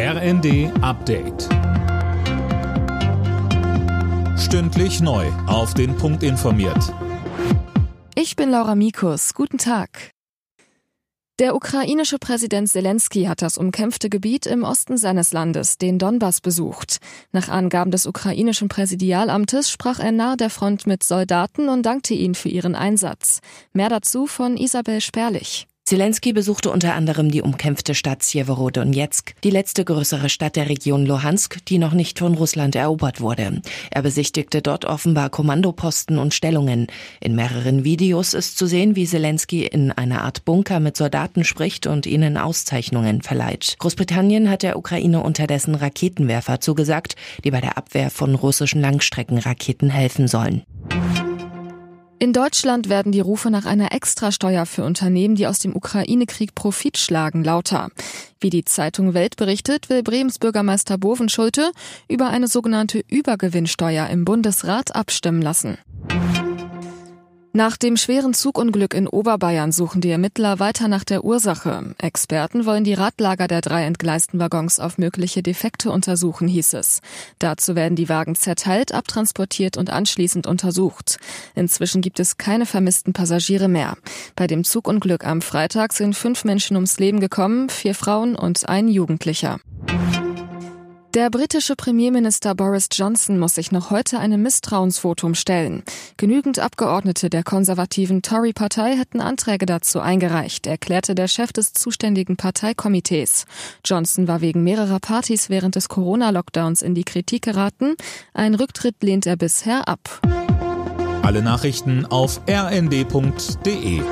RND Update. Stündlich neu. Auf den Punkt informiert. Ich bin Laura Mikus. Guten Tag. Der ukrainische Präsident Zelensky hat das umkämpfte Gebiet im Osten seines Landes, den Donbass, besucht. Nach Angaben des ukrainischen Präsidialamtes sprach er nahe der Front mit Soldaten und dankte ihnen für ihren Einsatz. Mehr dazu von Isabel Sperlich. Zelensky besuchte unter anderem die umkämpfte Stadt Sjeworodonetsk, die letzte größere Stadt der Region Luhansk, die noch nicht von Russland erobert wurde. Er besichtigte dort offenbar Kommandoposten und Stellungen. In mehreren Videos ist zu sehen, wie Zelensky in einer Art Bunker mit Soldaten spricht und ihnen Auszeichnungen verleiht. Großbritannien hat der Ukraine unterdessen Raketenwerfer zugesagt, die bei der Abwehr von russischen Langstreckenraketen helfen sollen. In Deutschland werden die Rufe nach einer Extrasteuer für Unternehmen, die aus dem Ukraine-Krieg Profit schlagen, lauter. Wie die Zeitung Welt berichtet, will Bremens Bürgermeister Bovenschulte über eine sogenannte Übergewinnsteuer im Bundesrat abstimmen lassen. Nach dem schweren Zugunglück in Oberbayern suchen die Ermittler weiter nach der Ursache. Experten wollen die Radlager der drei entgleisten Waggons auf mögliche Defekte untersuchen, hieß es. Dazu werden die Wagen zerteilt, abtransportiert und anschließend untersucht. Inzwischen gibt es keine vermissten Passagiere mehr. Bei dem Zugunglück am Freitag sind fünf Menschen ums Leben gekommen, vier Frauen und ein Jugendlicher. Der britische Premierminister Boris Johnson muss sich noch heute einem Misstrauensvotum stellen. Genügend Abgeordnete der konservativen Tory-Partei hätten Anträge dazu eingereicht, erklärte der Chef des zuständigen Parteikomitees. Johnson war wegen mehrerer Partys während des Corona-Lockdowns in die Kritik geraten. Ein Rücktritt lehnt er bisher ab. Alle Nachrichten auf rnd.de